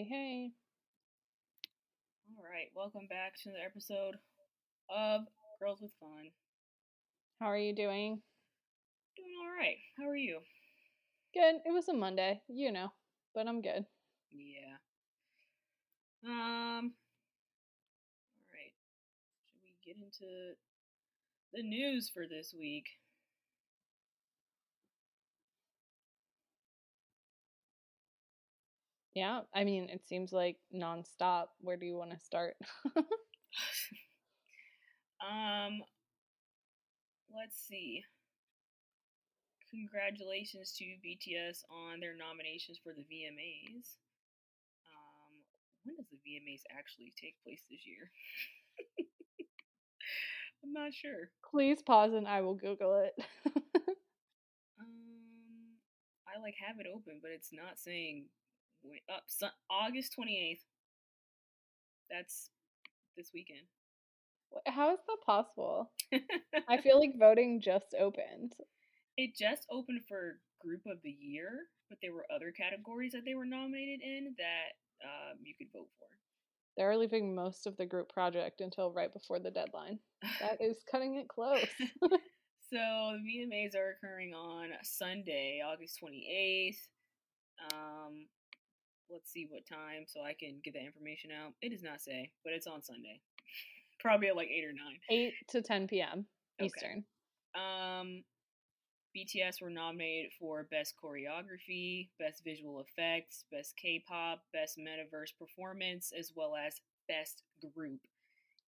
Hey, hey. All right, welcome back to the episode of Girls with Fun. How are you doing? Doing all right. How are you? Good. It was a Monday, you know, but I'm good. Yeah. Um. All right. Should we get into the news for this week? Yeah, I mean, it seems like nonstop. Where do you want to start? um. Let's see. Congratulations to BTS on their nominations for the VMAs. Um, when does the VMAs actually take place this year? I'm not sure. Please pause and I will Google it. um, I like have it open, but it's not saying up August 28th. That's this weekend. How is that possible? I feel like voting just opened. It just opened for group of the year, but there were other categories that they were nominated in that um, you could vote for. They're leaving most of the group project until right before the deadline. That is cutting it close. so the VMAs are occurring on Sunday, August 28th. Um, let's see what time so I can get that information out. It does not say, but it's on Sunday. Probably at like 8 or 9. 8 to 10 p.m. Eastern. Um, BTS were nominated for Best Choreography, Best Visual Effects, Best K pop, Best Metaverse Performance, as well as Best Group.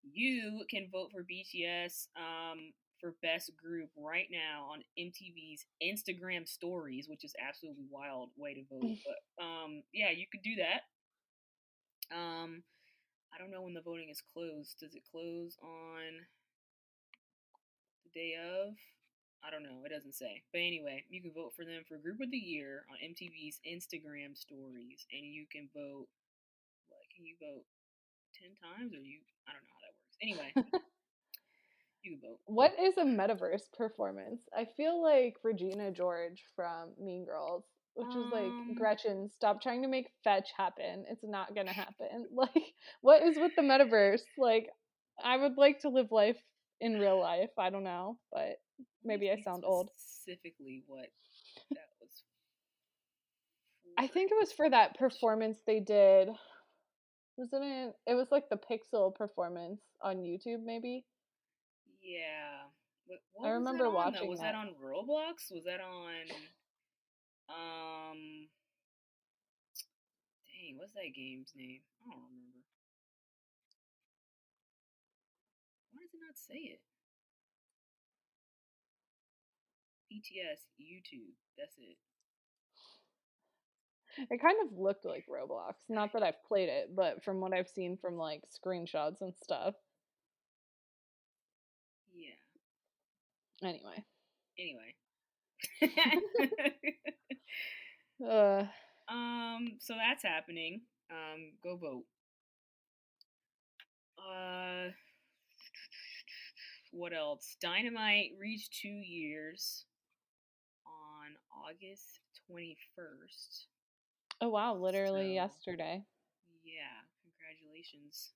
You can vote for BTS um, for Best Group right now on MTV's Instagram Stories, which is absolutely wild way to vote. but um, yeah, you could do that. Um, I don't know when the voting is closed. Does it close on the day of? I don't know. It doesn't say. But anyway, you can vote for them for Group of the Year on MTV's Instagram stories. And you can vote, what, can you vote 10 times? Or you, I don't know how that works. Anyway, What is a metaverse performance? I feel like Regina George from Mean Girls, which um, was like, Gretchen, stop trying to make fetch happen. It's not going to happen. Like, what is with the metaverse? Like, I would like to live life in real life. I don't know, but maybe I sound old. Specifically, what that was. I think it was for that performance they did. Wasn't it? It was like the Pixel performance on YouTube, maybe. Yeah. What, what I remember watching. Though? Was that. that on Roblox? Was that on? Um. Dang, what's that game's name? I don't remember. Why does it not say it? BTS YouTube. That's it. It kind of looked like Roblox. Not that I've played it, but from what I've seen from like screenshots and stuff. Yeah. Anyway. Anyway. uh. Um. So that's happening. Um. Go vote. Uh. What else? Dynamite reached two years. On August 21st. Oh, wow. Literally so, yesterday. Yeah. Congratulations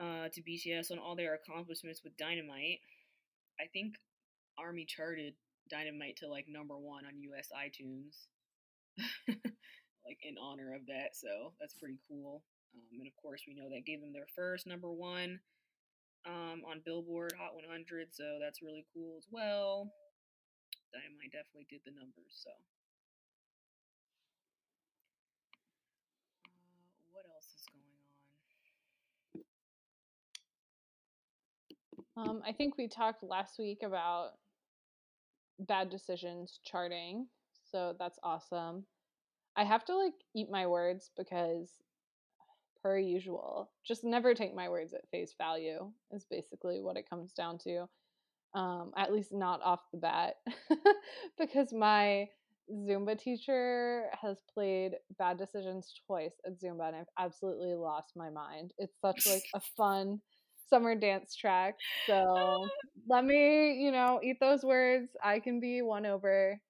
uh, to BTS on all their accomplishments with Dynamite. I think Army charted Dynamite to like number one on US iTunes. like in honor of that. So that's pretty cool. Um, and of course, we know that gave them their first number one um, on Billboard Hot 100. So that's really cool as well. Dynamite definitely did the numbers. So, uh, what else is going on? Um, I think we talked last week about bad decisions charting, so that's awesome. I have to like eat my words because per usual, just never take my words at face value is basically what it comes down to um, at least not off the bat, because my Zumba teacher has played Bad Decisions twice at Zumba, and I've absolutely lost my mind. It's such like a fun summer dance track. So let me, you know, eat those words. I can be won over.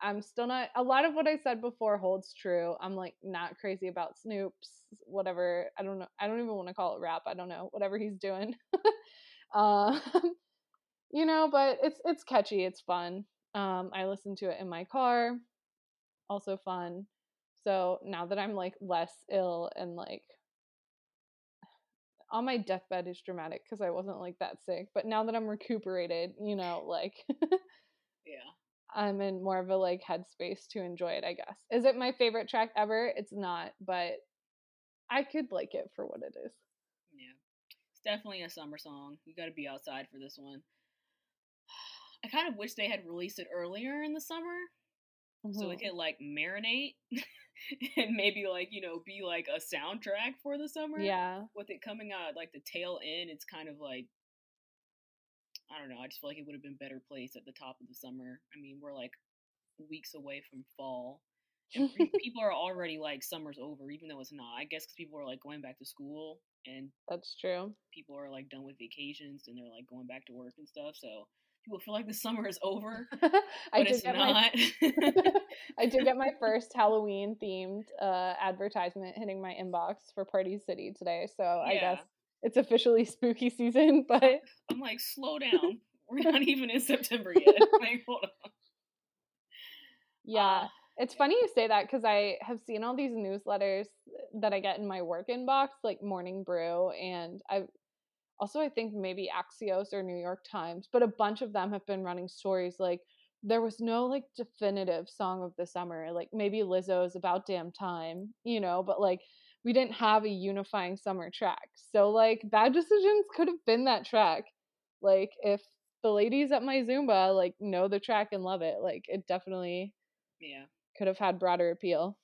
I'm still not a lot of what I said before holds true. I'm like not crazy about Snoop's whatever. I don't know. I don't even want to call it rap. I don't know. Whatever he's doing. um, you know, but it's it's catchy. It's fun. Um, I listen to it in my car. Also fun. So now that I'm like less ill and like on my deathbed is dramatic because I wasn't like that sick, but now that I'm recuperated, you know, like yeah. I'm in more of a like headspace to enjoy it, I guess. Is it my favorite track ever? It's not, but I could like it for what it is. Yeah. It's definitely a summer song. You got to be outside for this one. I kind of wish they had released it earlier in the summer mm-hmm. so it could like marinate and maybe like, you know, be like a soundtrack for the summer. Yeah. With it coming out like the tail end, it's kind of like I don't know. I just feel like it would have been better placed at the top of the summer. I mean, we're like weeks away from fall. And people are already like summer's over, even though it's not. I guess because people are like going back to school and that's true. People are like done with vacations and they're like going back to work and stuff. So people feel like the summer is over, but it's not. My, I did get my first Halloween themed uh, advertisement hitting my inbox for Party City today. So yeah. I guess it's officially spooky season, but I'm like, slow down. We're not even in September yet. like, hold on. Yeah. Uh, it's funny you say that because I have seen all these newsletters that I get in my work inbox, like Morning Brew, and I also I think maybe Axios or New York Times, but a bunch of them have been running stories like there was no like definitive song of the summer, like maybe Lizzo's About Damn Time, you know, but like we didn't have a unifying summer track. So like bad decisions could have been that track. Like if the ladies at my Zumba like know the track and love it, like it definitely yeah could have had broader appeal.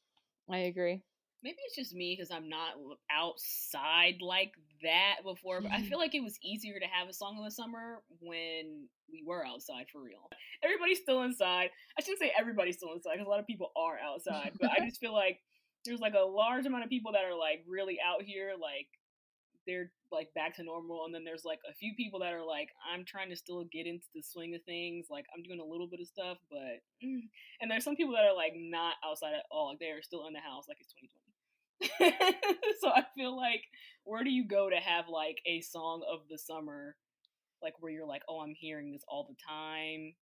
I agree. Maybe it's just me because I'm not outside like that before, but I feel like it was easier to have a song in the summer when we were outside for real. Everybody's still inside. I shouldn't say everybody's still inside because a lot of people are outside, but I just feel like there's like a large amount of people that are like really out here, like they're like back to normal, and then there's like a few people that are like, I'm trying to still get into the swing of things, like I'm doing a little bit of stuff, but mm. and there's some people that are like not outside at all, like they're still in the house, like it's 2020. so I feel like where do you go to have like a song of the summer, like where you're like, oh, I'm hearing this all the time,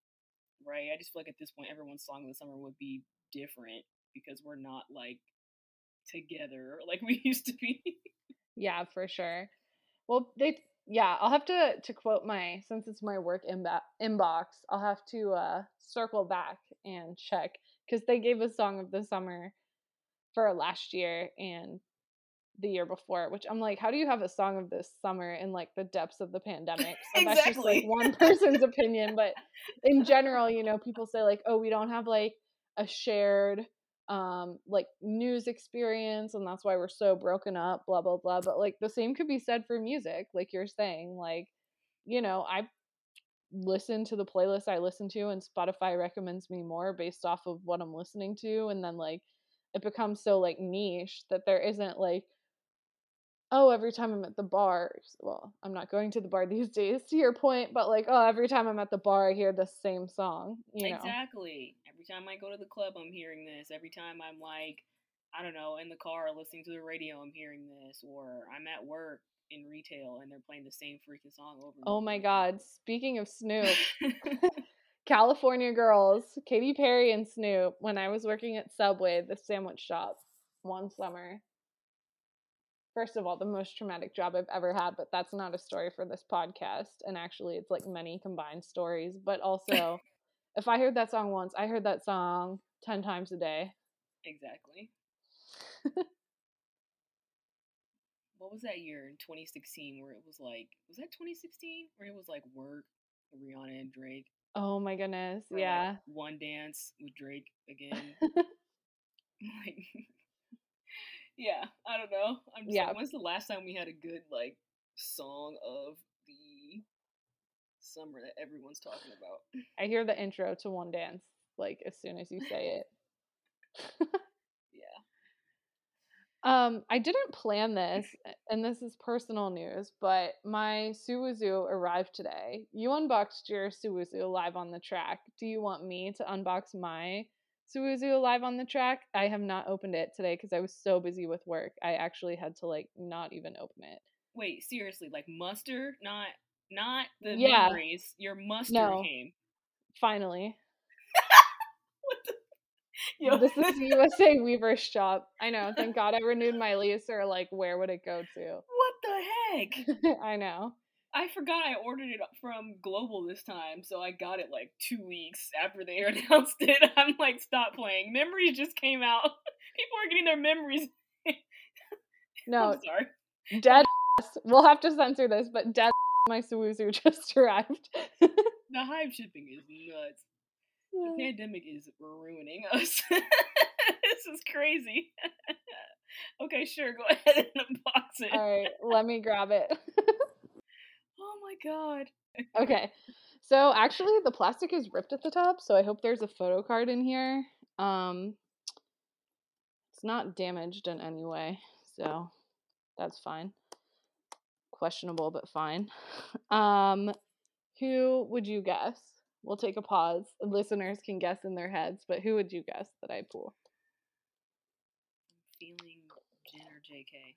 right? I just feel like at this point, everyone's song of the summer would be different because we're not like together like we used to be. yeah, for sure. Well, they yeah, I'll have to to quote my since it's my work inbox, I'll have to uh circle back and check cuz they gave a song of the summer for last year and the year before, which I'm like, how do you have a song of this summer in like the depths of the pandemic? So exactly. that's just like one person's opinion, but in general, you know, people say like, oh, we don't have like a shared um like news experience and that's why we're so broken up blah blah blah but like the same could be said for music like you're saying like you know i listen to the playlist i listen to and spotify recommends me more based off of what i'm listening to and then like it becomes so like niche that there isn't like oh, every time I'm at the bar, well, I'm not going to the bar these days to your point, but like, oh, every time I'm at the bar, I hear the same song, you know? Exactly. Every time I go to the club, I'm hearing this. Every time I'm like, I don't know, in the car listening to the radio, I'm hearing this. Or I'm at work in retail and they're playing the same freaking song over. And Oh my God. Speaking of Snoop. California Girls, Katy Perry and Snoop, when I was working at Subway, the sandwich shop, one summer, first of all, the most traumatic job I've ever had, but that's not a story for this podcast. And actually, it's like many combined stories. But also, if I heard that song once, I heard that song 10 times a day. Exactly. what was that year in 2016 where it was like, was that 2016? Where it was like work, Rihanna and Drake? Oh my goodness. yeah. Like one dance with Drake again. like yeah, I don't know. I'm just yeah. Like, when's the last time we had a good like song of the summer that everyone's talking about? I hear the intro to One Dance like as soon as you say it. Um, I didn't plan this, and this is personal news, but my Sowoozoo arrived today. You unboxed your Sowoozoo live on the track. Do you want me to unbox my Suzu live on the track. I have not opened it today because I was so busy with work. I actually had to like not even open it. Wait, seriously, like muster, not not the Yeah. memories. Your muster No. came. Finally. Yo, This is USA Weverse shop. I know. Thank God I renewed my lease or like where would it go to? what the heck? I know. I forgot I ordered it from Global this time, so I got it like two weeks after they announced it. I'm like, stop playing. Memories just came out. People are getting their memories. No, I'm sorry. dead. We'll have to censor this, but dead my Suzu just arrived. The Hybe shipping is nuts. The pandemic is ruining us. this is crazy. okay, sure, go ahead and unbox it. All right, let me grab it. Oh my god. okay. So actually the plastic is ripped at the top, so I hope there's a photo card in here. Um it's not damaged in any way, so that's fine. Questionable but fine. Um who would you guess? We'll take a pause. Listeners can guess in their heads, but who would you guess that I pull? Feeling Jin or JK.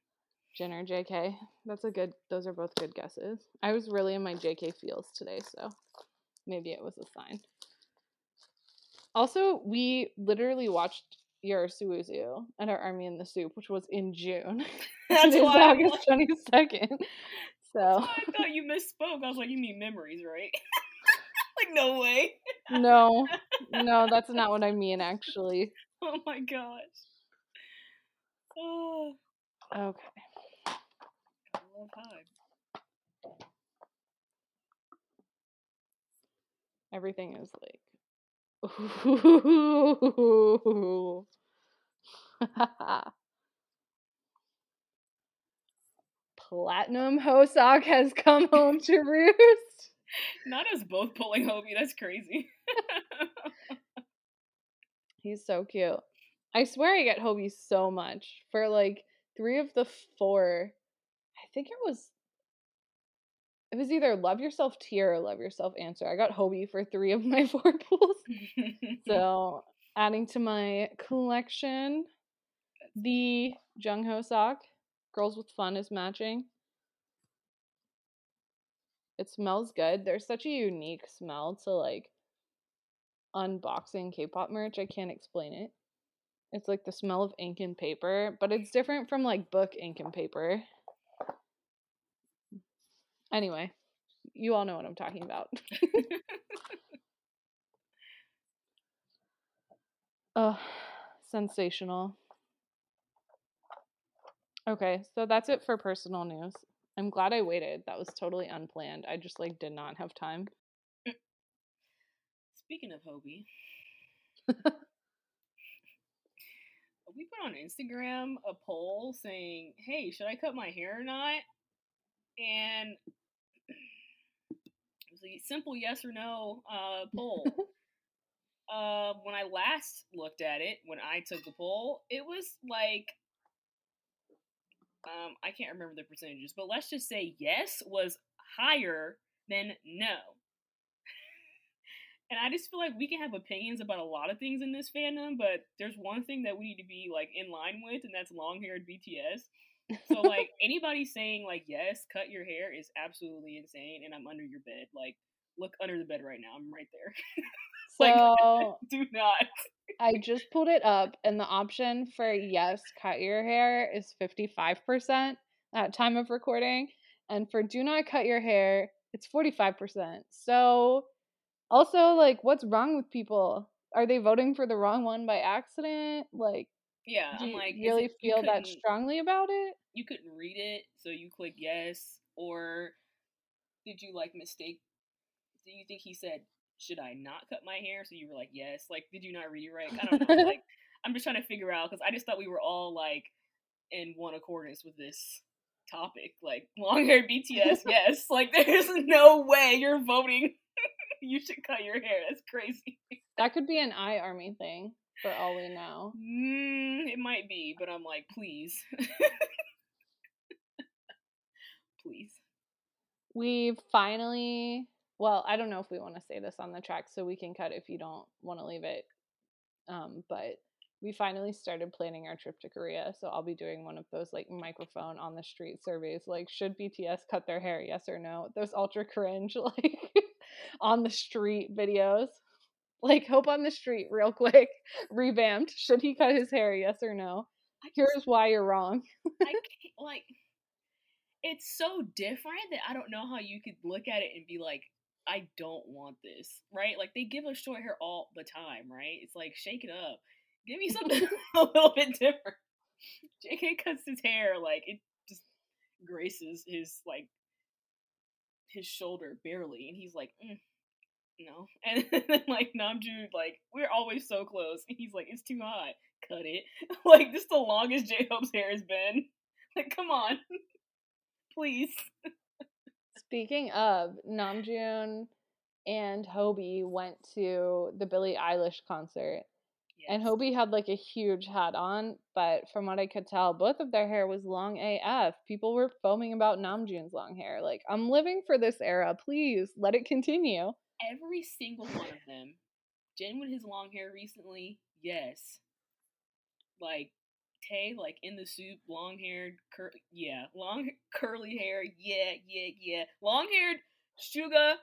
Jin or JK? That's a good those are both good guesses. I was really in my JK feels today, so maybe it was a sign. Also, we literally watched your Suzu at our Army in the SOOP, which was in June. That's why August twenty second. So I thought you misspoke. I was like, you mean memories, right? like, no way. no, no, that's not what I mean actually. Oh my gosh. Oh, Okay. I love hype. Everything is like ooh. Platinum Hoseok has come home to roost. Not us both pulling Hobi. That's crazy. He's so cute. I swear I get Hobi so much. For like three of the four, I think it was it was either love yourself tear or love yourself answer. I got Hobi for three of my four pools. So adding to my collection, the Jung Hoseok, Girls with Fun is matching. It smells good. There's such a unique smell to like unboxing K-pop merch. I can't explain it. It's like the smell of ink and paper, but it's different from like book ink and paper. Anyway, you all know what I'm talking about. Oh, sensational. Okay, so that's it for personal news. I'm glad I waited. That was totally unplanned. I just like did not have time. Speaking of Hobi, we put on Instagram a poll saying, "Hey, should I cut my hair or not?" And it was a simple yes or no uh, poll. uh, when I last looked at it, when I took the poll, it was like um, I can't remember the percentages, but let's just say yes was higher than no. And I just feel like we can have opinions about a lot of things in this fandom, but there's one thing that we need to be like in line with, and that's long haired BTS. So like anybody saying like yes, cut your hair is absolutely insane, and I'm under your bed. Like look under the bed right now. I'm right there. Like- So Do not. I just pulled it up, and the option for yes, cut your hair is 55% at time of recording. And for do not cut your hair, it's 45%. So, also, like, what's wrong with people? Are they voting for the wrong one by accident? Like, Yeah, do I'm you like, really it- feel that strongly about it? You couldn't read it, so you click yes, or did you like mistake? Do you think he said, "Should I not cut my hair?" So you were like, "Yes." Like, did you not read it right? I don't know. like, I'm just trying to figure out because I just thought we were all like in one accordance with this topic. Like, long hair BTS, yes. Like, there's no way you're voting. you should cut your hair. That's crazy. That could be an I Army thing for all we know. Mm, it might be, but I'm like, please, please. We finally, well, I don't know if we want to say this on the track, so we can cut if you don't want to leave it Um, but we finally started planning our trip to Korea, so I'll be doing one of those like microphone on the street surveys, like should BTS cut their hair, yes or no? Those ultra cringe like on the street videos. Like Hope on the Street, real quick, revamped. Should he cut his hair, yes or no? Here's why you're wrong. I can't, like, it's so different that I don't know how you could look at it and be like, I don't want this, right? Like they give us short hair all the time, right? It's like shake it up, give me something a little bit different. JK cuts his hair like it just graces his like his shoulder barely, and he's like, mm, no. And then like Namjoon, like we're always so close, and he's like, it's too hot, cut it. like this is the longest J Hope's hair has been. Like, come on, please. Speaking of, Namjoon and Hobi went to the Billie Eilish concert. Yes. And Hobi had like a huge hat on, but from what I could tell, both of their hair was long AF. People were foaming about Namjoon's long hair. Like, I'm living for this era. Please let it continue. Every single one of them. Jin with his long hair recently, yes. Like Tay, like in the SOOP, long haired, cur- yeah, long curly hair, yeah, yeah, yeah, long haired Suga.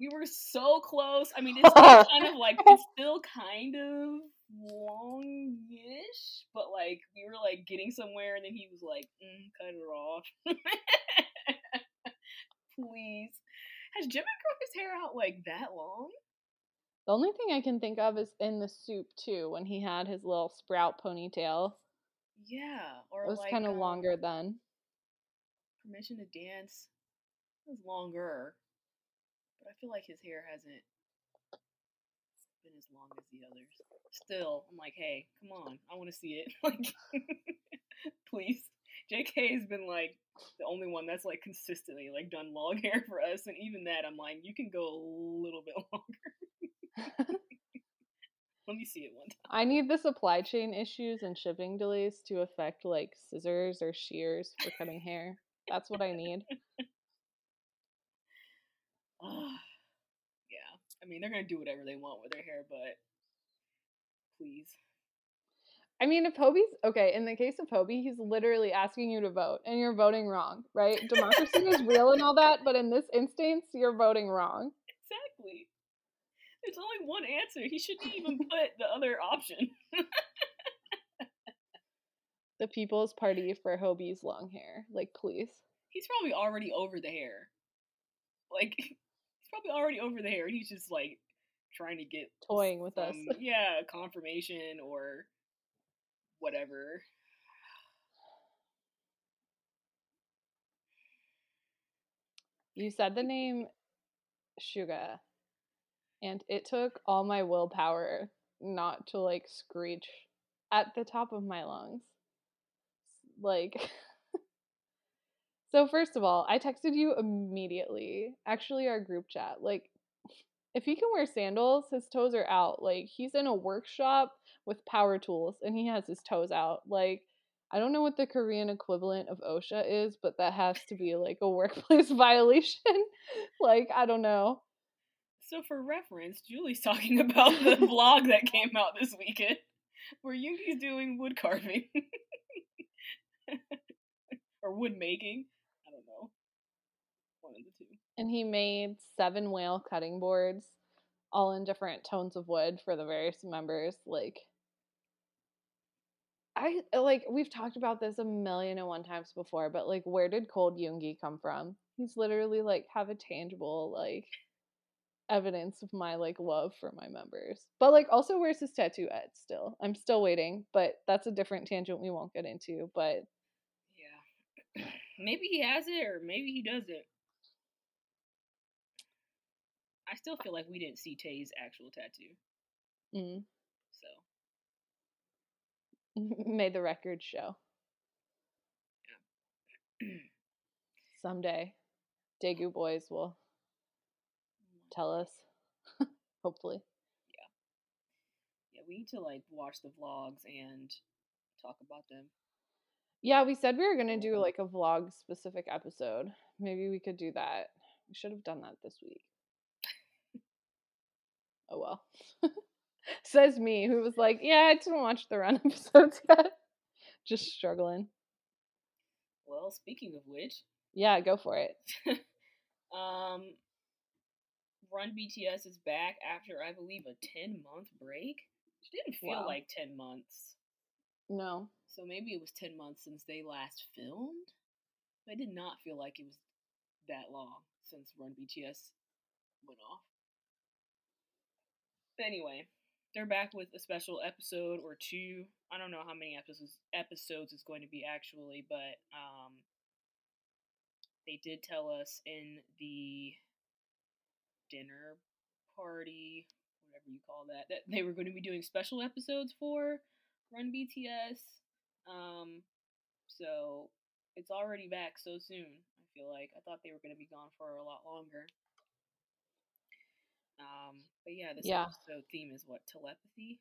We were so close. I mean, it's still kind of like it's still kind of longish, but like we were like getting somewhere, and then he was like, mm, "Cut it off, please." Has Jimin grown his hair out like that long? The only thing I can think of is in the SOOP too, when he had his little sprout ponytail. Yeah, or it was like, kind of um, longer then. Permission to dance was longer, but I feel like his hair hasn't been as long as the others. Still, I'm like, hey, come on, I want to see it. Like, please. JK has been like the only one that's like consistently like done long hair for us, and even that, I'm like, you can go a little bit longer. Let me see it one time. I need the supply chain issues and shipping delays to affect like scissors or shears for cutting hair. That's what I need. yeah. I mean, they're going to do whatever they want with their hair, but please. I mean, if Hobi's okay, in the case of Hobi, he's literally asking you to vote and you're voting wrong, right? Democracy is real and all that, but in this instance, you're voting wrong. Exactly. There's only one answer. He shouldn't even put the other option. the People's Party for Hobi's long hair. Like, please. He's probably already over the hair. Like, he's probably already over the hair. And he's just like trying to get toying with some, us. yeah, confirmation or whatever. You said the name Suga and it took all my willpower not to like screech at the top of my lungs. Like, so first of all, I texted you immediately. Actually, our group chat. Like, if he can wear sandals, his toes are out. Like, he's in a workshop with power tools and he has his toes out. Like, I don't know what the Korean equivalent of OSHA is, but that has to be like a workplace violation. like, I don't know. So, for reference, Julie's talking about the vlog that came out this weekend where Yoongi's doing wood carving or wood making. I don't know. One of the two. And he made seven whale cutting boards, all in different tones of wood for the various members. Like, I like we've talked about this a million and one times before, but like, where did Cold Yoongi come from? He's literally like have a tangible like evidence of my like love for my members. But like also where's his tattoo at still? I'm still waiting, but that's a different tangent we won't get into, but yeah. maybe he has it or maybe he doesn't. I still feel like we didn't see Tay's actual tattoo. Mm. So may the record show. Yeah. Someday Daegu boys will tell us. Hopefully. Yeah. Yeah, we need to like watch the vlogs and talk about them. Yeah, we said we were gonna do like a vlog specific episode. Maybe we could do that. We should have done that this week. oh well. Says me, who was like, "Yeah, I didn't watch the run episodes yet. Just struggling." Well, speaking of which, Yeah, go for it. um, Run BTS is back after I believe a ten month break. It didn't feel Wow. like ten months, No. so maybe it was ten months since they last filmed. But it did not feel like it was that long since Run BTS went off. But anyway, they're back with a special episode or two. I don't know how many episodes episodes it's going to be actually, but um, they did tell us in the dinner party, whatever you call that, that they were going to be doing special episodes for Run BTS. Um, so it's already back so soon. I feel like I thought they were going to be gone for a lot longer. Um, but yeah, this Yeah. episode theme is what telepathy.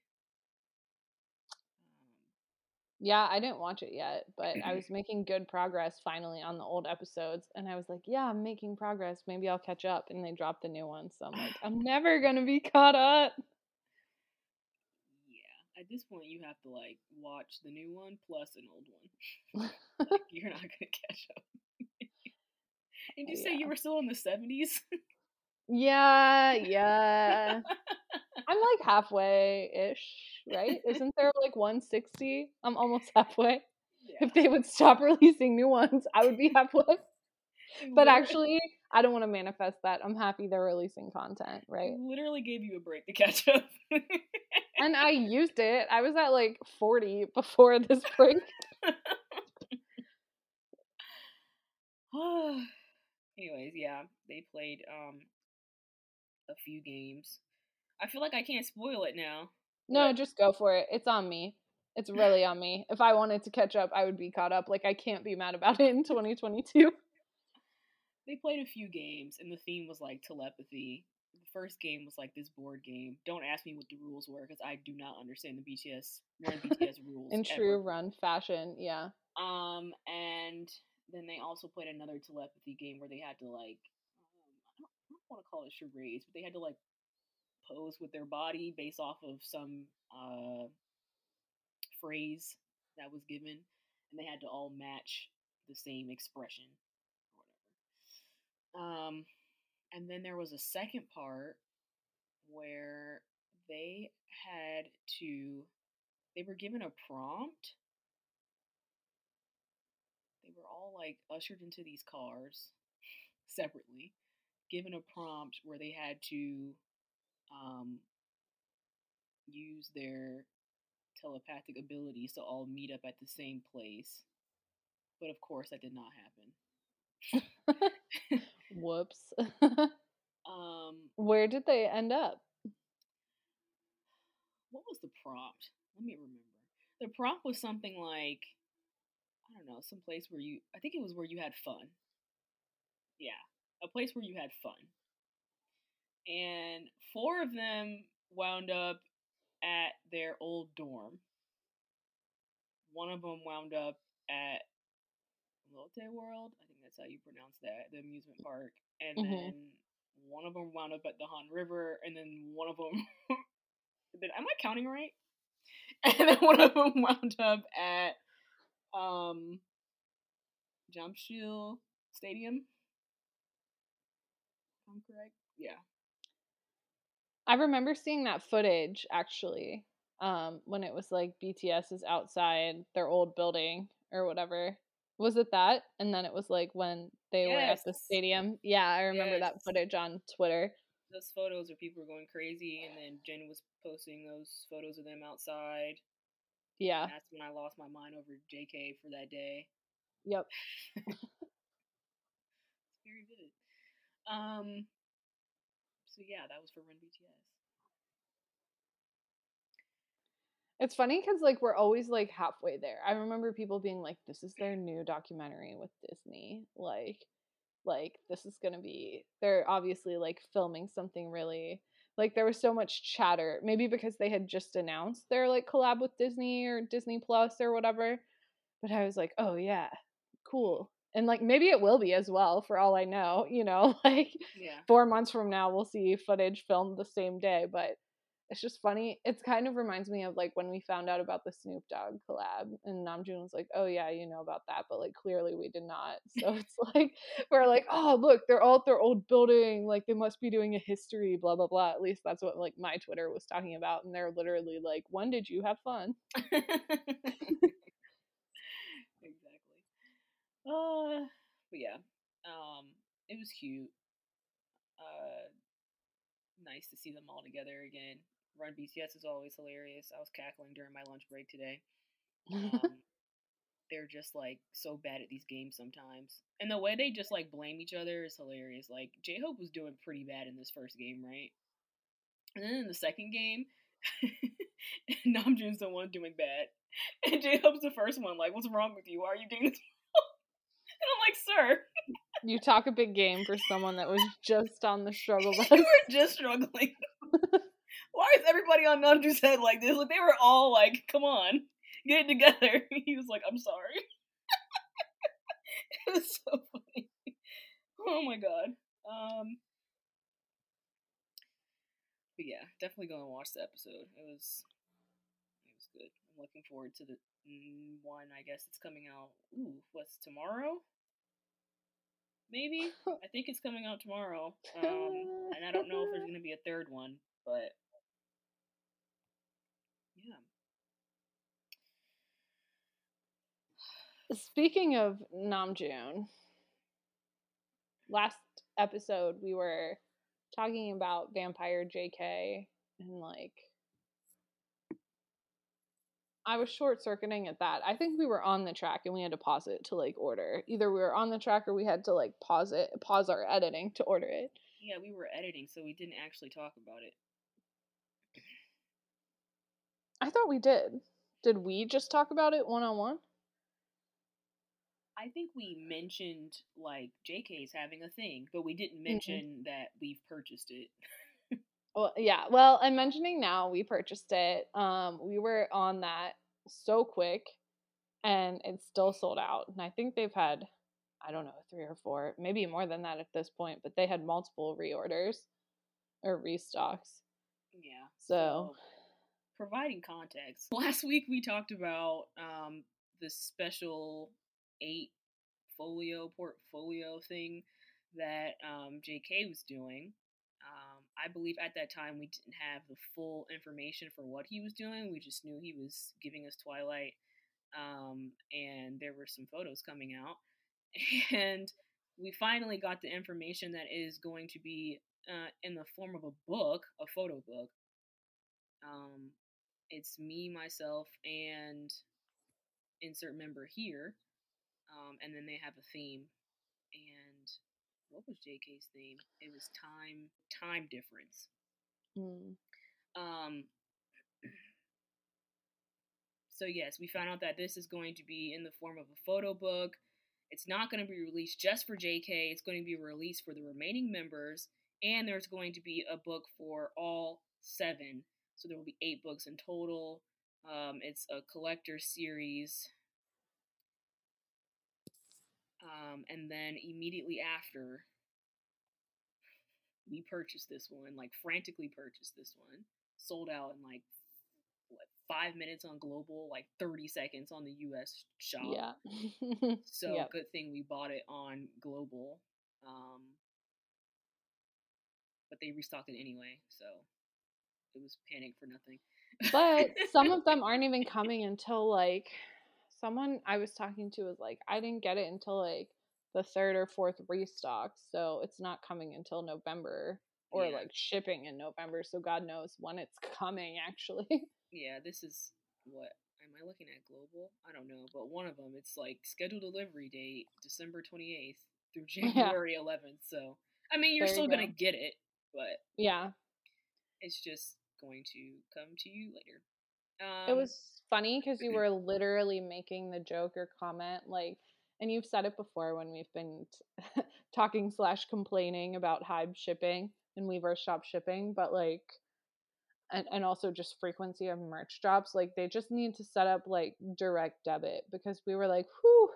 Yeah, I didn't watch it yet, but I was making good progress finally on the old episodes, and I was like, "Yeah, I'm making progress. Maybe I'll catch up." And they dropped the new one, so I'm like, "I'm never gonna be caught up." yeah, at this point, you have to like watch the new one plus an old one. like, you're not gonna catch up. and you say you were still in the seventies? Yeah, yeah. I'm like halfway ish, right? Isn't there like 160? I'm almost halfway. yeah. If they would stop releasing new ones, I would be halfway. But actually, I don't want to manifest that. I'm happy they're releasing content, right? it literally gave you a break to catch up. And I used it. I was at like 40 before this break. Anyways, yeah, they played um a few games. I feel like I can't spoil it now. No, But- just go for it. It's on me. It's really on me. If I wanted to catch up, I would be caught up. Like I can't be mad about it in 2022. They played a few games, and the theme was like telepathy. The first game was like this board game. Don't ask me what the rules were because I do not understand the BTS Run BTS rules. In ever. true run fashion, yeah. Um, and then they also played another telepathy game where they had to like, um, I don't, I don't want to call it charades, but they had to like pose with their body based off of some uh phrase that was given, and they had to all match the same expression or whatever. Um, and then there was a second part where they had to, they were given a prompt they were all like ushered into these cars separately, given a prompt where they had to um, use their telepathic abilities to all meet up at the same place. But of course, that did not happen. Whoops. Um, Where did they end up? what was the prompt? Let me remember. The prompt was something like, I don't know, some place where you, I think it was where you had fun. Yeah, a place where you had fun. And four of them wound up at their old dorm. One of them wound up at Lotte World. I think that's how you pronounce that, the amusement park. And Mhm. then one of them wound up at the Han River, and then one of them. Did, am I counting right? And then one of them wound up at um, Jamsil Stadium. I'm correct. Yeah. I remember seeing that footage actually, um, when it was like BTS is outside their old building or whatever. Was it that? And then it was like when they were at the stadium. Yeah, I remember that footage on Twitter. Those photos where people were going crazy, and then Jen was posting those photos of them outside. Yeah. And that's when I lost my mind over JK for that day. Yep. It's very vivid. Um. So yeah, that was for Run BTS. It's funny because like we're always like halfway there. I remember people being like, "This is their new documentary with Disney." Like, like this is gonna be. They're obviously like filming something really. Like there was so much chatter, maybe because they had just announced their like collab with Disney or Disney Plus or whatever. But I was like, "Oh yeah, cool." And like maybe it will be as well, for all I know. You know, like Yeah. four months from now we'll see footage filmed the same day but it's just funny. It's kind of reminds me of like when we found out about the Snoop Dogg collab, and Namjoon was like, "Oh yeah, you know about that," but like clearly we did not. So it's like we're like, "Oh look, they're all at their old building. Like they must be doing a history, blah blah blah." At least that's what like my Twitter was talking about, and they're literally like, "When did you have fun?" Uh, but yeah, um, it was cute. Uh, nice to see them all together again. Run BTS is always hilarious. I was cackling during my lunch break today. Um, they're just like so bad at these games sometimes, and the way they just like blame each other is hilarious. Like J Hope was doing pretty bad in this first game, right? And then in the second game, Namjoon's the one doing bad, and J Hope's the first one. Like, what's wrong with you? Why are you getting this? I'm like, sir. You talk a big game for someone that was just on the struggle bus. you were just struggling. Why is everybody on Namjoon's head like this? Like they were all like, "Come on, get it together." He was like, "I'm sorry." it was so funny. Oh my god. Um. But yeah, definitely go and watch the episode. It was, it was good. I'm looking forward to the one. I guess it's coming out. Ooh, what's tomorrow? Maybe I think it's coming out tomorrow. Um, and I don't know if there's gonna be a third one, but yeah. Speaking of Namjoon, last episode we were talking about Vampire JK and like I was short circuiting at that. I think we were on the track and we had to pause it to like order. Either we were on the track or we had to like pause it, pause our editing to order it. Yeah, we were editing, so we didn't actually talk about it. I thought we did. Did we just talk about it one on one? I think we mentioned like JK's having a thing, but we didn't mention mm-hmm. that we've purchased it. well, yeah. Well, I'm mentioning now we purchased it. Um, we were on that so quick, and it's still sold out. And I think they've had, I don't know, three or four, maybe more than that at this point. But they had multiple reorders or restocks. Yeah. So, so providing context. Last week we talked about um, the special eight folio portfolio thing that um, JK was doing. I believe at that time we didn't have the full information for what he was doing. We just knew he was giving us Twilight, um, and there were some photos coming out. And we finally got the information that is going to be uh, in the form of a book, a photo book. Um, it's me, myself, and insert member here. Um, and then they have a theme. And what was JK's theme? It was time time difference. Mm. Um. So yes, we found out that this is going to be in the form of a photo book. It's not going to be released just for JK. It's going to be released for the remaining members, and there's going to be a book for all seven. So there will be eight books in total. Um, it's a collector series. Um, and then immediately after, we purchased this one, like frantically purchased this one. Sold out in like what five minutes on global, like thirty seconds on the U.S. shop. Yeah. so yep. good thing we bought it on global. Um, but they restocked it anyway, so it was panic for nothing. but some of them aren't even coming until like someone I was talking to was like, I didn't get it until like the third or fourth restock, so it's not coming until November or yeah. like shipping in November. So God knows when it's coming actually. yeah, this is what am I looking at global? I don't know, but one of them it's like scheduled delivery date December 28th through January yeah. 11th. So I mean, you're there still you gonna get it, but yeah, it's just going to come to you later. Um, it was funny because you were literally making the joke or comment like, and you've said it before when we've been t- talking slash complaining about Hybe shipping and Weverse shop shipping, but like, and, and also just frequency of merch drops. Like they just need to set up like direct debit because we were like, whew,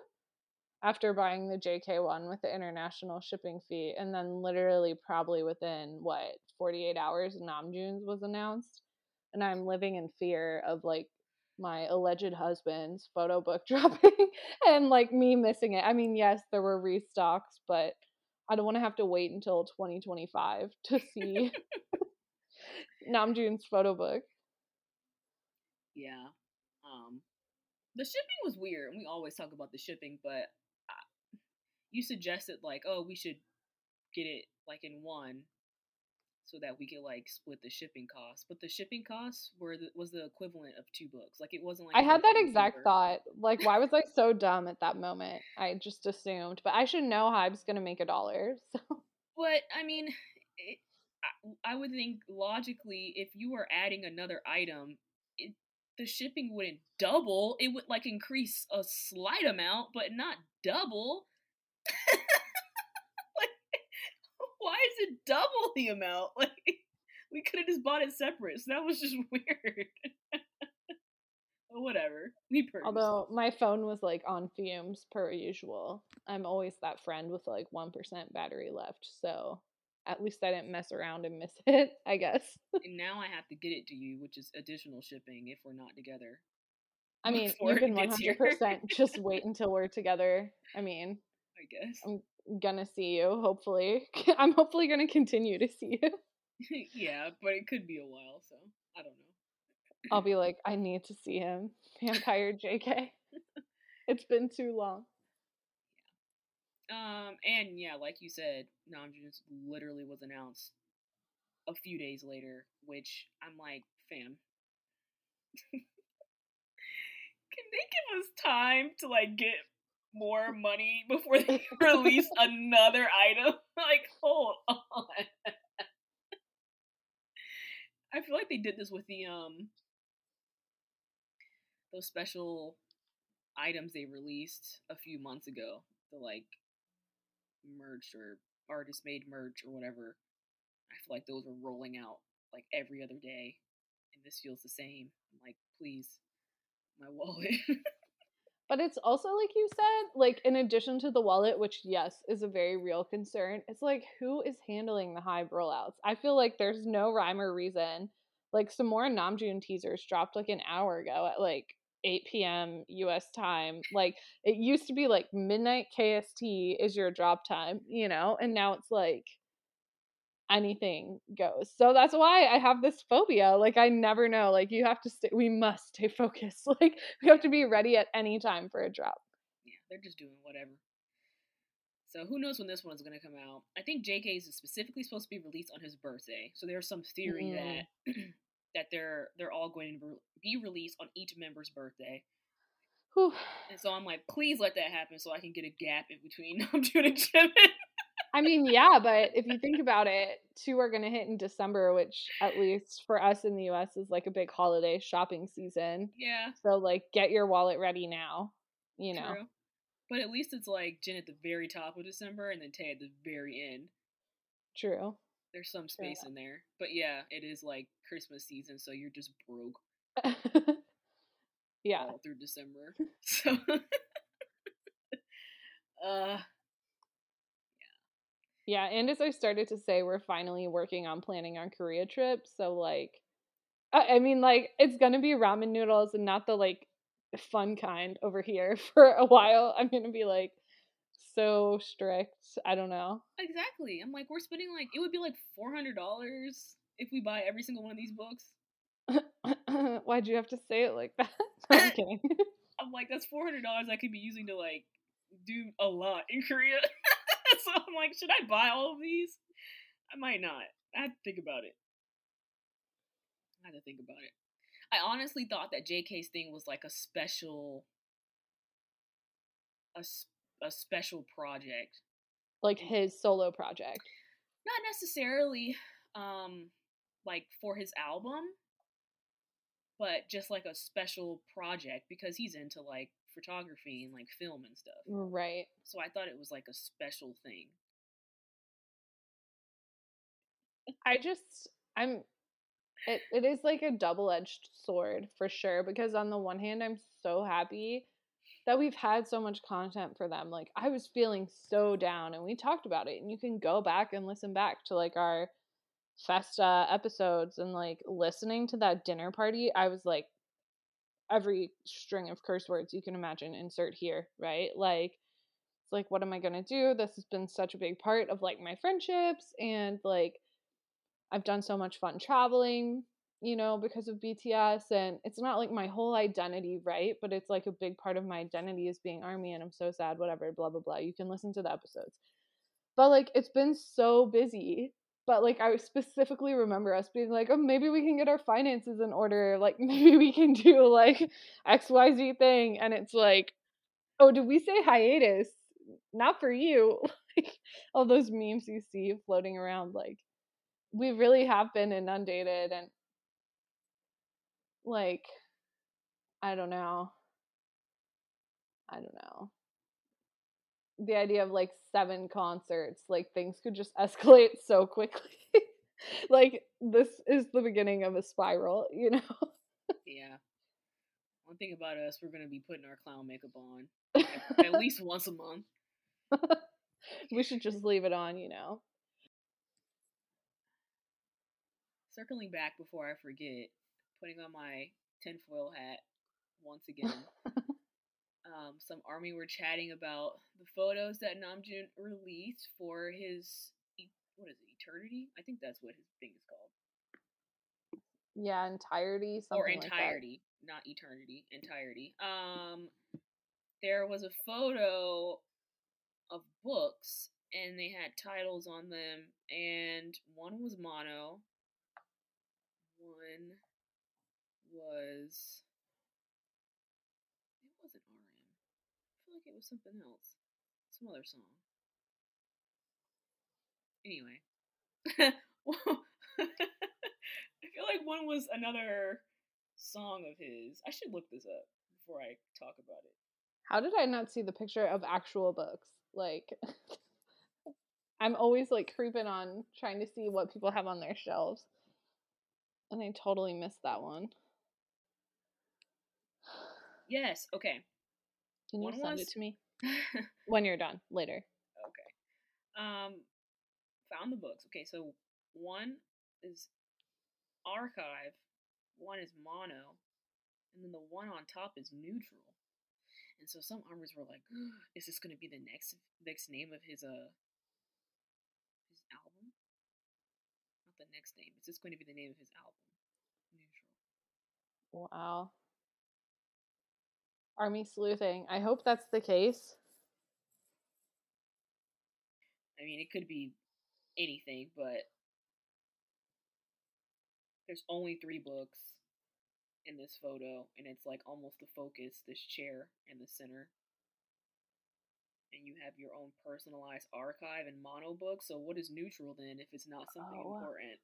after buying the JK one with the international shipping fee, and then literally probably within what 48 hours, Namjoon's was announced. And I'm living in fear of like my alleged husband's photo book dropping and like me missing it. I mean, yes, there were restocks, but I don't want to have to wait until 2025 to see Namjoon's photo book. Yeah. Um the shipping was weird. We always talk about the shipping, but I, you suggested like, oh, we should get it like in one so that we could like split the shipping costs. But the shipping costs were the, was the equivalent of two books. Like it wasn't like I had that exact thought. Like, why was I so dumb at that moment? I just assumed, but I should know Hybe's gonna make a dollar. So. But I mean, it, I, I would think logically, if you were adding another item, it, the shipping wouldn't double. It would like increase a slight amount, but not double. it double the amount? Like we could have just bought it separate. So that was just weird. whatever. Me personally. Although my phone was like on fumes per usual. I'm always that friend with like 1% battery left. So at least I didn't mess around and miss it, I guess. and now I have to get it to you, which is additional shipping if we're not together. I mean, you can 100% just wait until we're together. I mean, I guess. I'm gonna see you, hopefully. I'm hopefully gonna continue to see you. yeah, but it could be a while, so I don't know. I'll be like, I need to see him. Vampire JK. it's been too long. Um, and yeah, like you said, Namjoon's literally was announced a few days later, which I'm like, fam. Can they give us time to like get more money before they release another item. like, hold on. I feel like they did this with the um those special items they released a few months ago. The like merch or artist made merch or whatever. I feel like those are rolling out like every other day. And this feels the same. I'm like, please, my wallet. But it's also like you said, like in addition to the wallet, which yes is a very real concern, it's like who is handling the high rollouts? I feel like there's no rhyme or reason. Like some more Namjoon teasers dropped like an hour ago at like 8 p.m. US time. Like it used to be like midnight KST is your drop time, you know, and now it's like anything goes. So that's why I have this phobia. Like I never know. Like you have to stay we must stay focused. Like we have to be ready at any time for a drop. Yeah, they're just doing whatever. So who knows when this one's gonna come out? I think JK's is specifically supposed to be released on his birthday. So there's some theory mm. that that they're they're all going to be released on each member's birthday. Whew. And so I'm like, please let that happen so I can get a gap in between Namjoon and Jimin. I mean, yeah, but if you think about it, two are going to hit in December, which at least for us in the US is like a big holiday shopping season. Yeah. So like get your wallet ready now, you know. True. But at least it's like Jin at the very top of December and then Tay at the very end. True. There's some space True. in there. But yeah, it is like Christmas season, so you're just broke. yeah. All through December. So uh yeah, and as I started to say, we're finally working on planning our Korea trip. So like, I mean, like it's gonna be ramen noodles and not the like fun kind over here for a while. I'm gonna be like so strict. I don't know. Exactly. I'm like, we're spending like it would be like four hundred dollars if we buy every single one of these books. Why'd you have to say it like that? I'm kidding. I'm like, that's four hundred dollars I could be using to like do a lot in Korea. So I'm like, should I buy all of these? I might not. I have to think about it. I had to think about it. I honestly thought that JK's thing was like a special, a, a special project. Like his solo project. Not necessarily um like for his album, but just like a special project because he's into like photography and like film and stuff. Right. So I thought it was like a special thing. I just I'm it, it is like a double-edged sword for sure because on the one hand I'm so happy that we've had so much content for them. Like I was feeling so down and we talked about it and you can go back and listen back to like our Festa episodes and like listening to that dinner party, I was like, every string of curse words you can imagine, insert here, right? Like, it's like, what am I gonna do? This has been such a big part of like my friendships, and like, I've done so much fun traveling, you know, because of BTS, and it's not like my whole identity, right? But it's like a big part of my identity is being Army, and I'm so sad, whatever, blah, blah, blah. You can listen to the episodes. But like, it's been so busy but like I specifically remember us being like, oh, maybe we can get our finances in order. Like maybe we can do like XYZ thing. And it's like, oh, did we say hiatus? Not for you. like all those memes you see floating around, like we really have been inundated and like I don't know. I don't know the idea of like seven concerts, like things could just escalate so quickly. like this is the beginning of a spiral, you know? yeah. One thing about us, we're gonna be putting our clown makeup on at least once a month. we should just leave it on, you know. Circling back before I forget, putting on my tinfoil hat once again um, some army were chatting about the photos that Namjoon released for his what is it, Eternity? I think that's what his thing is called. Yeah, entirety. Something. Or entirety, like not eternity. Entirety. Um, there was a photo of books, and they had titles on them, and one was mono. One was like it was something else. Some other song. Anyway. I feel like one was another song of his. I should look this up before I talk about it. How did I not see the picture of actual books? Like I'm always like creeping on trying to see what people have on their shelves. And I totally missed that one. Yes, okay. Can you one send was... it to me when you're done later? Okay. Um, found the books. Okay, so one is archive, one is mono, and then the one on top is neutral. And so some armors were like, "Is this going to be the next next name of his uh his album? Not the next name. Is this going to be the name of his album?" Neutral. Wow army sleuthing. I hope that's the case. I mean, it could be anything, but there's only three books in this photo, and it's like almost the focus, this chair in the center. And you have your own personalized archive and mono book. So, what is neutral then if it's not something oh, important?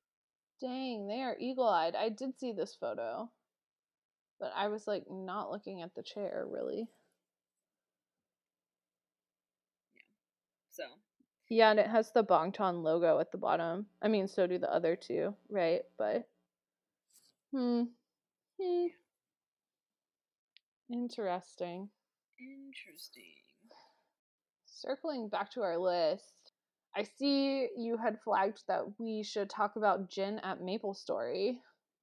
Dang, they are eagle eyed. I did see this photo. But I was like not looking at the chair really. Yeah. So. Yeah, and it has the Bangtan logo at the bottom. I mean, so do the other two, right? But hmm. Hmm. Interesting. Interesting. Circling back to our list, I see you had flagged that we should talk about Jin at Maple Story,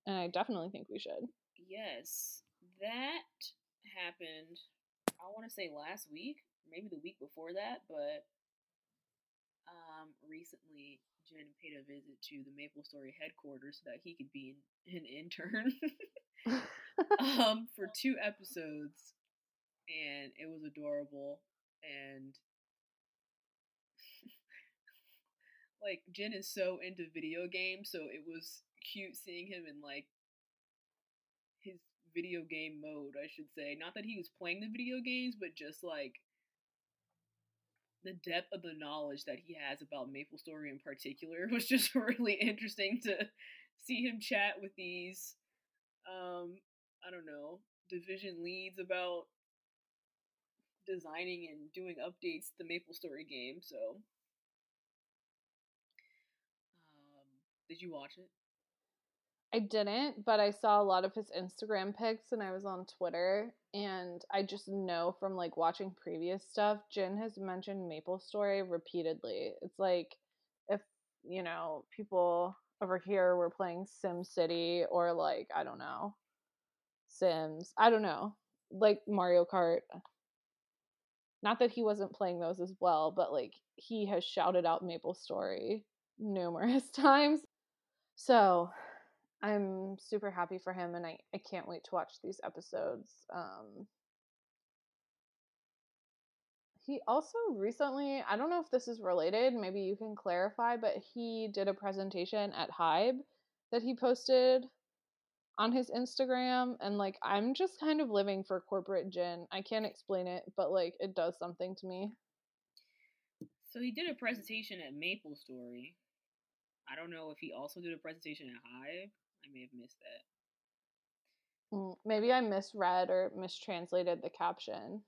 and I definitely think we should yes, that happened. I want to say last week, maybe the week before that, but um, recently Jin paid a visit to the Maple Story headquarters so that he could be an, intern um, for two episodes, and it was adorable. And like Jin is so into video games, so it was cute seeing him in like video game mode, I should say. Not that he was playing the video games, but just like the depth of the knowledge that he has about Maple Story in particular was just really interesting to see him chat with these um I don't know, division leads about designing and doing updates to the Maple Story game, so um did you watch it? I didn't, but I saw a lot of his Instagram pics and I was on Twitter and I just know from like watching previous stuff, Jin has mentioned Maple Story repeatedly. It's like if, you know, people over here we're playing Sim City or like I don't know, Sims. I don't know, like Mario Kart. Not that he wasn't playing those as well, but like he has shouted out Maple Story numerous times. So I'm super happy for him and I, I can't wait to watch these episodes. Um, he also recently, I don't know if this is related, maybe you can clarify, but he did a presentation at Hybe that he posted on his Instagram and like I'm just kind of living for corporate Jin. I can't explain it, but like it does something to me. So he did a presentation at Maple Story. I don't know if he also did a presentation at Hybe. I may have missed that. Mm, maybe I misread or mistranslated the caption,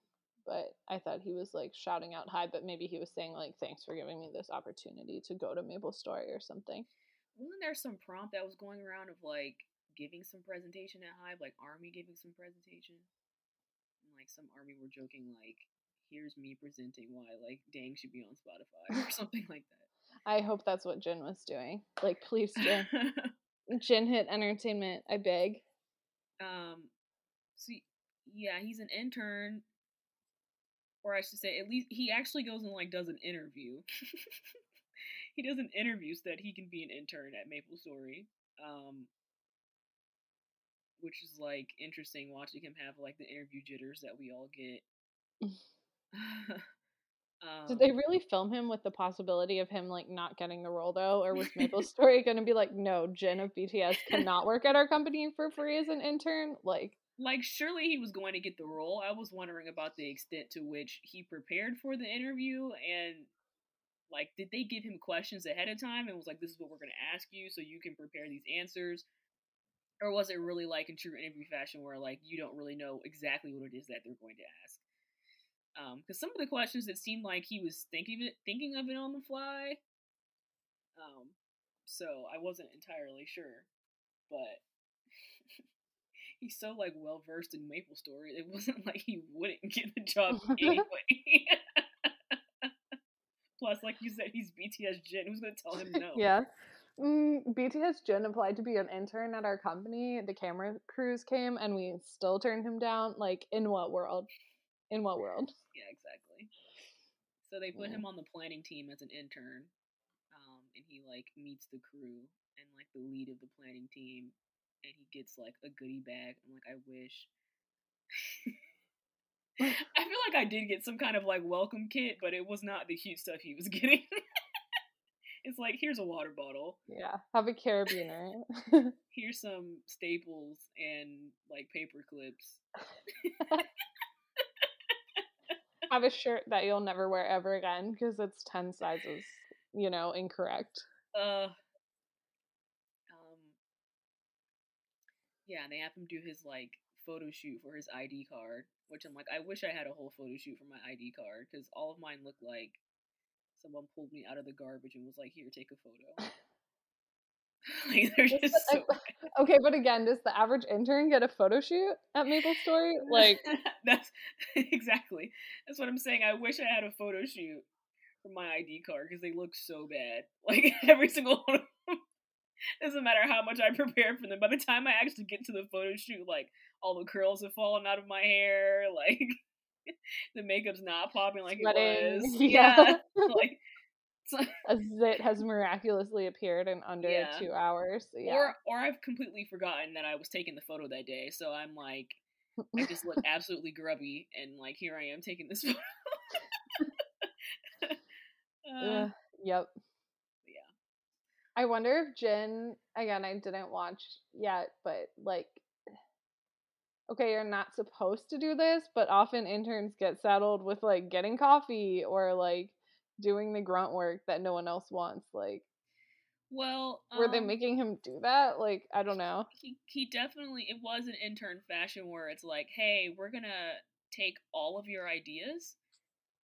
but I thought he was like shouting out Hybe, but maybe he was saying like thanks for giving me this opportunity to go to Maple Story or something. Wasn't there some prompt that was going around of like giving some presentation at Hybe, like Army giving some presentation? And like some Army were joking like, here's me presenting why like Dang should be on Spotify or something like that. I hope that's what Jin was doing. Like, please, Jin. Jin hit entertainment. I beg. Um, so yeah, he's an intern, or I should say, at least he actually goes and like does an interview. he does an interview so that he can be an intern at Maple Story. Um, which is like interesting watching him have like the interview jitters that we all get. Um, Did they really film him with the possibility of him like not getting the role though, or was Maple Story going to be like, no, Jin of BTS cannot work at our company for free as an intern? Like, like surely he was going to get the role. I was wondering about the extent to which he prepared for the interview and like did they give him questions ahead of time and was like, this is what we're going to ask you so you can prepare these answers. Or was it really like in true interview fashion where like you don't really know exactly what it is that they're going to ask? Because um, some of the questions it seemed like he was thinking of it, thinking of it on the fly. Um, so I wasn't entirely sure, but he's so like well versed in Maple Story. It wasn't like he wouldn't get the job anyway. Plus, like you said, he's BTS Jin. Who's gonna tell him no? Yeah. Mm, BTS Jin applied to be an intern at our company. The camera crews came and we still turned him down. Like, in what world? In what world? Yeah, exactly. So they put yeah. him on the planning team as an intern, um, and he like meets the crew and like the lead of the planning team, and he gets like a goodie bag. I'm like, I wish. I feel like I did get some kind of like welcome kit, but it was not the cute stuff he was getting. it's like here's a water bottle. Yeah, have a carabiner. here's some staples and like paper clips have a shirt that you'll never wear ever again because it's 10 sizes, you know, incorrect. Uh um Yeah, and they have him do his like photo shoot for his ID card, which I'm like I wish I had a whole photo shoot for my ID card cuz all of mine look like someone pulled me out of the garbage and was like, "Here, take a photo." like they're just so okay, but again, does the average intern get a photo shoot at Maple Story? Like that's exactly that's what I'm saying. I wish I had a photo shoot for my ID card because they look so bad. Like every single one of them. Doesn't matter how much I prepare for them. By the time I actually get to the photo shoot, like all the curls have fallen out of my hair, like the makeup's not popping like Sweating. it was. Yeah. yeah. like a zit has miraculously appeared in under yeah. two hours. Yeah. Or or I've completely forgotten that I was taking the photo that day, so I'm like, I just look absolutely grubby, and like here I am taking this photo. uh, yep. Yeah. I wonder if Jin again. I didn't watch yet, but like okay, you're not supposed to do this, but often interns get saddled with like getting coffee or like doing the grunt work that no one else wants like well um, were they um making him do that? Like i don't know. He, he definitely it was an intern fashion where it's like hey we're gonna take all of your ideas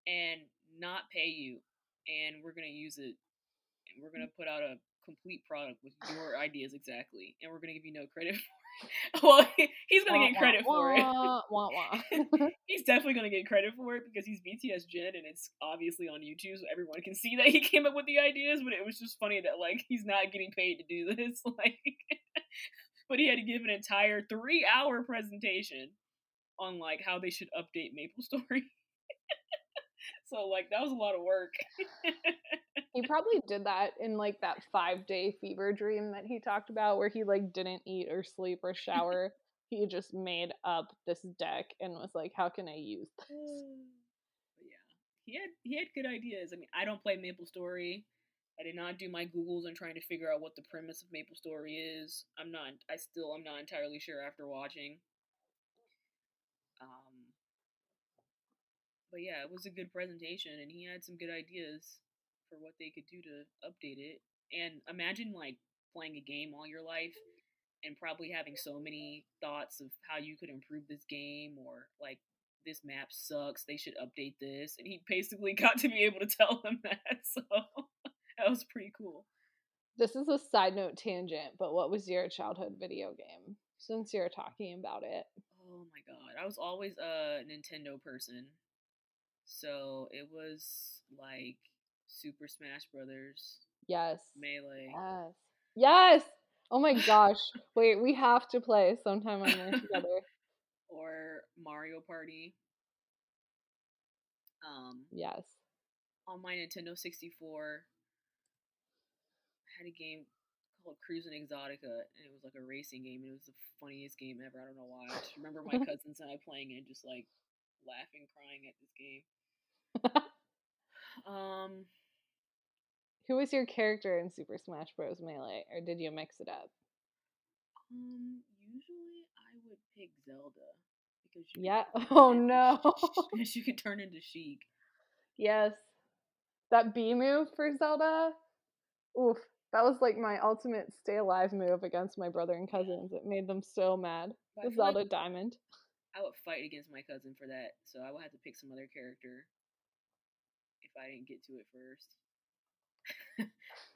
and not pay you and we're gonna use it and we're gonna put out a complete product with your ideas exactly and we're gonna give you no credit for well, he's gonna Wah, get credit wah, for it. wah, wah. he's definitely gonna get credit for it because he's BTS Jin and it's obviously on YouTube, so everyone can see that he came up with the ideas. But it was just funny that like he's not getting paid to do this, like. but he had to give an entire three-hour presentation on like how they should update Maple Story. So like that was a lot of work. he probably did that in like that five day fever dream that he talked about where he like didn't eat or sleep or shower he just made up this deck and was like how can i use this yeah, he had he had good ideas. I mean, I don't play Maple Story. I did not do my googles and trying to figure out what the premise of Maple Story is. I'm not. I still I'm not entirely sure after watching. But yeah, it was a good presentation, and he had some good ideas for what they could do to update it. And imagine like playing a game all your life and probably having so many thoughts of how you could improve this game or like this map sucks they should update this and he basically got to be able to tell them that so that was pretty cool this is a side note tangent but what was your childhood video game since you're talking about it oh my god i was always a nintendo person so it was like super smash brothers yes melee yes yes oh my gosh wait we have to play sometime when we're together or mario party um yes on my Nintendo 64, I had a game called Cruis'n Exotica, and it was like a racing game, and it was the funniest game ever. I don't know why. I just remember my cousins and I playing it, just like laughing, crying at this game. um, who was your character in super smash bros melee or did you mix it up um, usually I would pick Zelda because you yeah oh no because you could turn into Sheik. Yes. That B move for Zelda. Oof. That was like my ultimate stay alive move against my brother and cousins. It made them so mad. Feel like Zelda Diamond. I would fight against my cousin for that, so I would have to pick some other character if I didn't get to it first.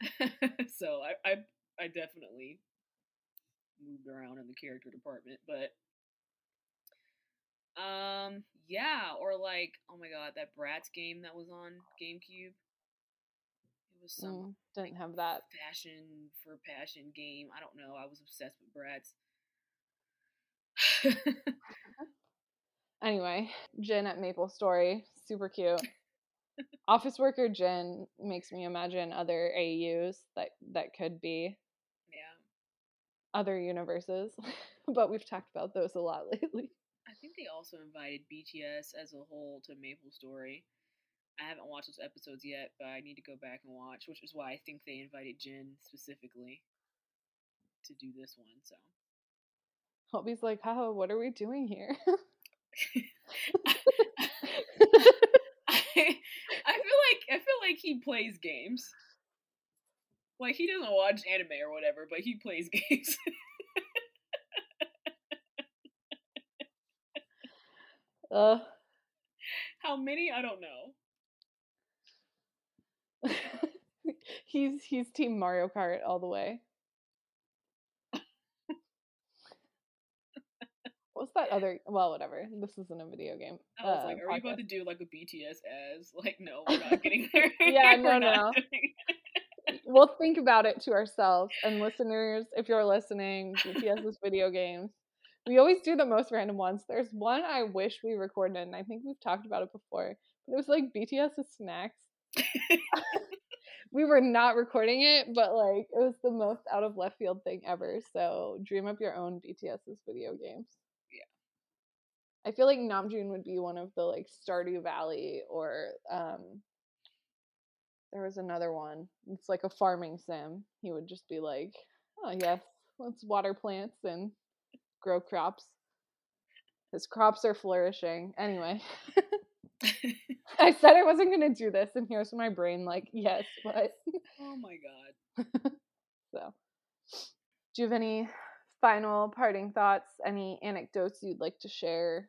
so I, I I definitely moved around in the character department, but um yeah, or like oh my god, that Bratz game that was on GameCube. It was some Mm, didn't have that. fashion for passion game. I don't know. I was obsessed with Bratz. Anyway, Jin at Maple Story. Super cute. Office worker Jin makes me imagine other AUs that that could be yeah. other universes. but we've talked about those a lot lately. I think they also invited BTS as a whole to Maple Story. I haven't watched those episodes yet, but I need to go back and watch, which is why I think they invited Jin specifically to do this one. So Hobi's like, oh, what are we doing here? I, I feel like I feel like he plays games. Like he doesn't watch anime or whatever, but he plays games. uh, How many? I don't know. he's he's team Mario Kart all the way. What's that other? Well, whatever. This isn't a video game. I was uh, like, are we about to do like a BTS as? Like, no, we're not getting there. Yeah, no, no. We'll think about it to ourselves. And listeners, if you're listening, BTS's video games. We always do the most random ones. There's one I wish we recorded, and I think we've talked about it before. But it was like BTS's snacks. we were not recording it, but like it was the most out of left field thing ever. So dream up your own BTS's video games. I feel like Namjoon would be one of the like Stardew Valley or um there was another one. It's like a farming sim. He would just be like, "Oh yes, let's water plants and grow crops." His crops are flourishing. Anyway, I said I wasn't going to do this and here's my brain like, "Yes, but oh my god. So, do you have any final parting thoughts? Any anecdotes you'd like to share?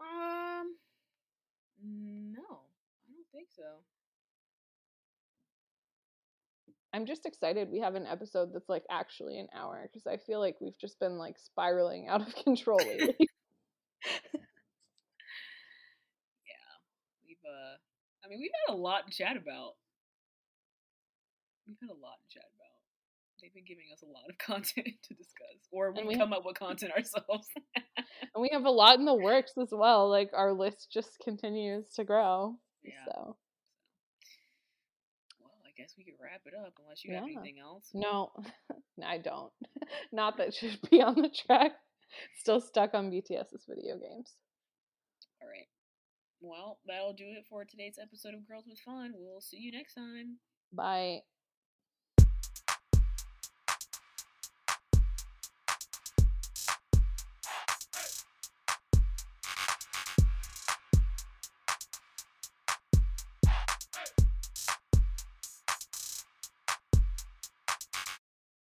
Um, no, I don't think so. I'm just excited we have an episode that's like actually an hour because I feel like we've just been like spiraling out of control lately. yeah, we've uh, I mean, we've had a lot to chat about. We've had a lot to chat about. They've been giving us a lot of content to discuss, or we, we come up with content ourselves. and we have a lot in the works as well. Like our list just continues to grow. Yeah. So well, I guess we could wrap it up unless you have anything else. no, I don't. Not that should be on the track. Still stuck on BTS's video games. All right. Well, that'll do it for today's episode of Girls with Fun. We'll see you next time. Bye.